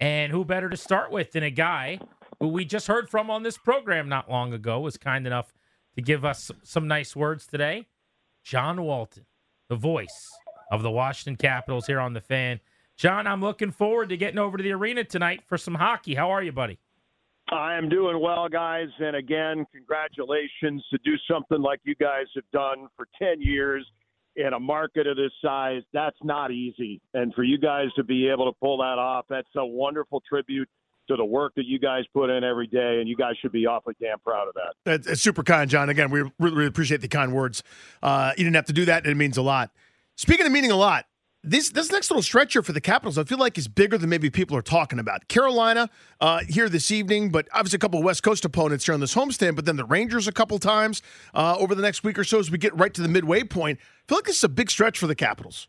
And who better to start with than a guy who we just heard from on this program not long ago was kind enough to give us some nice words today. John Walton, the voice of the Washington Capitals here on the fan. John, I'm looking forward to getting over to the arena tonight for some hockey. How are you, buddy? I am doing well, guys. And again, congratulations to do something like you guys have done for 10 years in a market of this size. That's not easy. And for you guys to be able to pull that off, that's a wonderful tribute to the work that you guys put in every day. And you guys should be awfully damn proud of that. It's super kind, John. Again, we really, really appreciate the kind words. Uh, you didn't have to do that, it means a lot. Speaking of meaning a lot, this this next little stretch here for the Capitals, I feel like is bigger than maybe people are talking about. Carolina uh, here this evening, but obviously a couple West Coast opponents here on this homestand. But then the Rangers a couple times uh, over the next week or so as we get right to the midway point. I feel like this is a big stretch for the Capitals.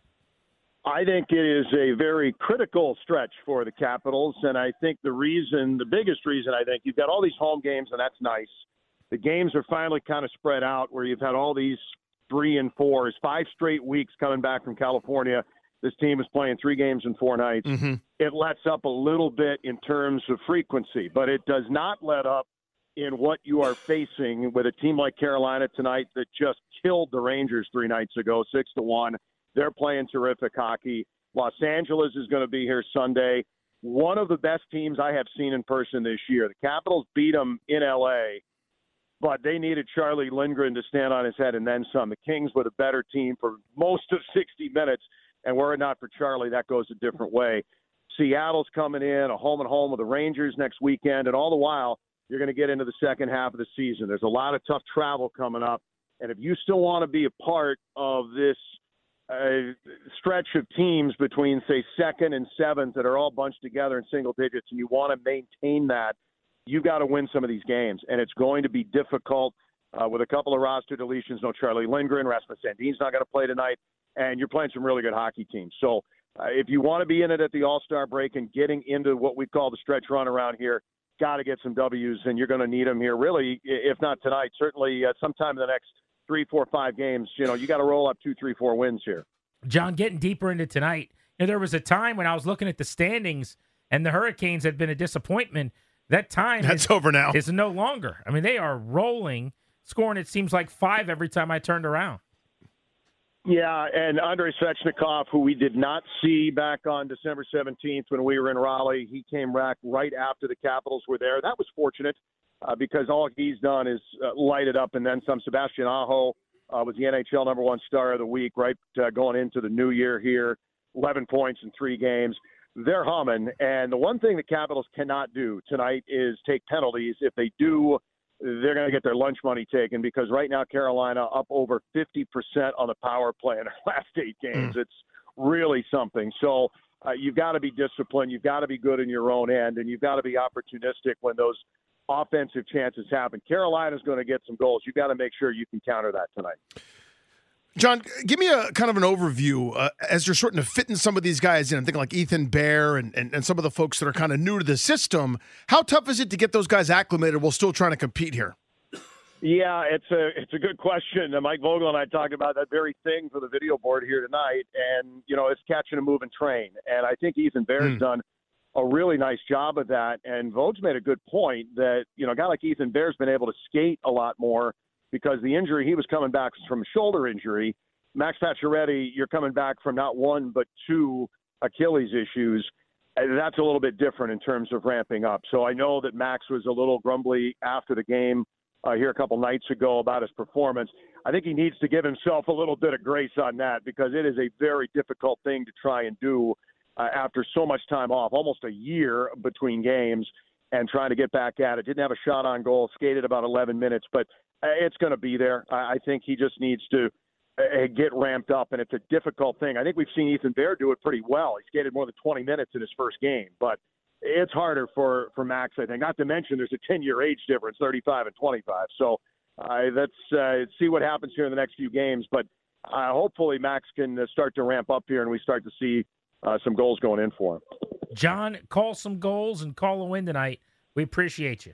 I think it is a very critical stretch for the Capitals, and I think the reason, the biggest reason, I think you've got all these home games, and that's nice. The games are finally kind of spread out where you've had all these three and fours, five straight weeks coming back from California this team is playing three games in four nights. Mm-hmm. It lets up a little bit in terms of frequency, but it does not let up in what you are facing with a team like Carolina tonight that just killed the Rangers three nights ago, six to one. They're playing terrific hockey. Los Angeles is going to be here Sunday. One of the best teams I have seen in person this year. The Capitals beat them in LA, but they needed Charlie Lindgren to stand on his head and then some. The Kings were the better team for most of 60 minutes. And were it not for Charlie, that goes a different way. Seattle's coming in, a home and home with the Rangers next weekend, and all the while, you're going to get into the second half of the season. There's a lot of tough travel coming up. And if you still want to be a part of this uh, stretch of teams between, say, second and seventh that are all bunched together in single digits, and you want to maintain that, you've got to win some of these games. And it's going to be difficult uh, with a couple of roster deletions. No Charlie Lindgren, Rasmus Sandin's not going to play tonight and you're playing some really good hockey teams. So uh, if you want to be in it at the All Star break and getting into what we call the stretch run around here, got to get some W's, and you're going to need them here. Really, if not tonight, certainly uh, sometime in the next three, four, five games. You know, you got to roll up two, three, four wins here. John, getting deeper into tonight, you know, there was a time when I was looking at the standings, and the Hurricanes had been a disappointment. That time that's is, over now. Is no longer. I mean, they are rolling, scoring. It seems like five every time I turned around. Yeah, and Andrei Svechnikov, who we did not see back on December 17th when we were in Raleigh, he came back right after the Capitals were there. That was fortunate uh, because all he's done is uh, light it up and then some. Sebastian Aho uh, was the NHL number one star of the week, right uh, going into the new year here, 11 points in three games. They're humming, and the one thing the Capitals cannot do tonight is take penalties. If they do, they're going to get their lunch money taken because right now Carolina up over 50% on the power play in their last eight games. Mm. It's really something. So uh, you've got to be disciplined. You've got to be good in your own end, and you've got to be opportunistic when those offensive chances happen. Carolina's going to get some goals. You've got to make sure you can counter that tonight. John, give me a kind of an overview uh, as you're starting to fit in some of these guys in. I'm thinking like Ethan Bear and, and, and some of the folks that are kind of new to the system. How tough is it to get those guys acclimated while still trying to compete here? Yeah, it's a it's a good question. Mike Vogel and I talked about that very thing for the video board here tonight, and you know it's catching a moving train. And I think Ethan Bear's mm. done a really nice job of that. And Vogue's made a good point that you know a guy like Ethan Bear's been able to skate a lot more because the injury he was coming back from shoulder injury. Max Pacioretty, you're coming back from not one but two Achilles issues. that's a little bit different in terms of ramping up. So I know that Max was a little grumbly after the game uh, here a couple nights ago about his performance. I think he needs to give himself a little bit of grace on that because it is a very difficult thing to try and do uh, after so much time off, almost a year between games, and trying to get back at it. Didn't have a shot on goal, skated about 11 minutes, but it's going to be there. I think he just needs to uh, get ramped up, and it's a difficult thing. I think we've seen Ethan Bear do it pretty well. He skated more than 20 minutes in his first game, but it's harder for for Max. I think. Not to mention there's a 10 year age difference, 35 and 25. So uh, uh, see what happens here in the next few games. But uh, hopefully Max can uh, start to ramp up here, and we start to see uh, some goals going in for him. John, call some goals and call a win tonight. We appreciate you.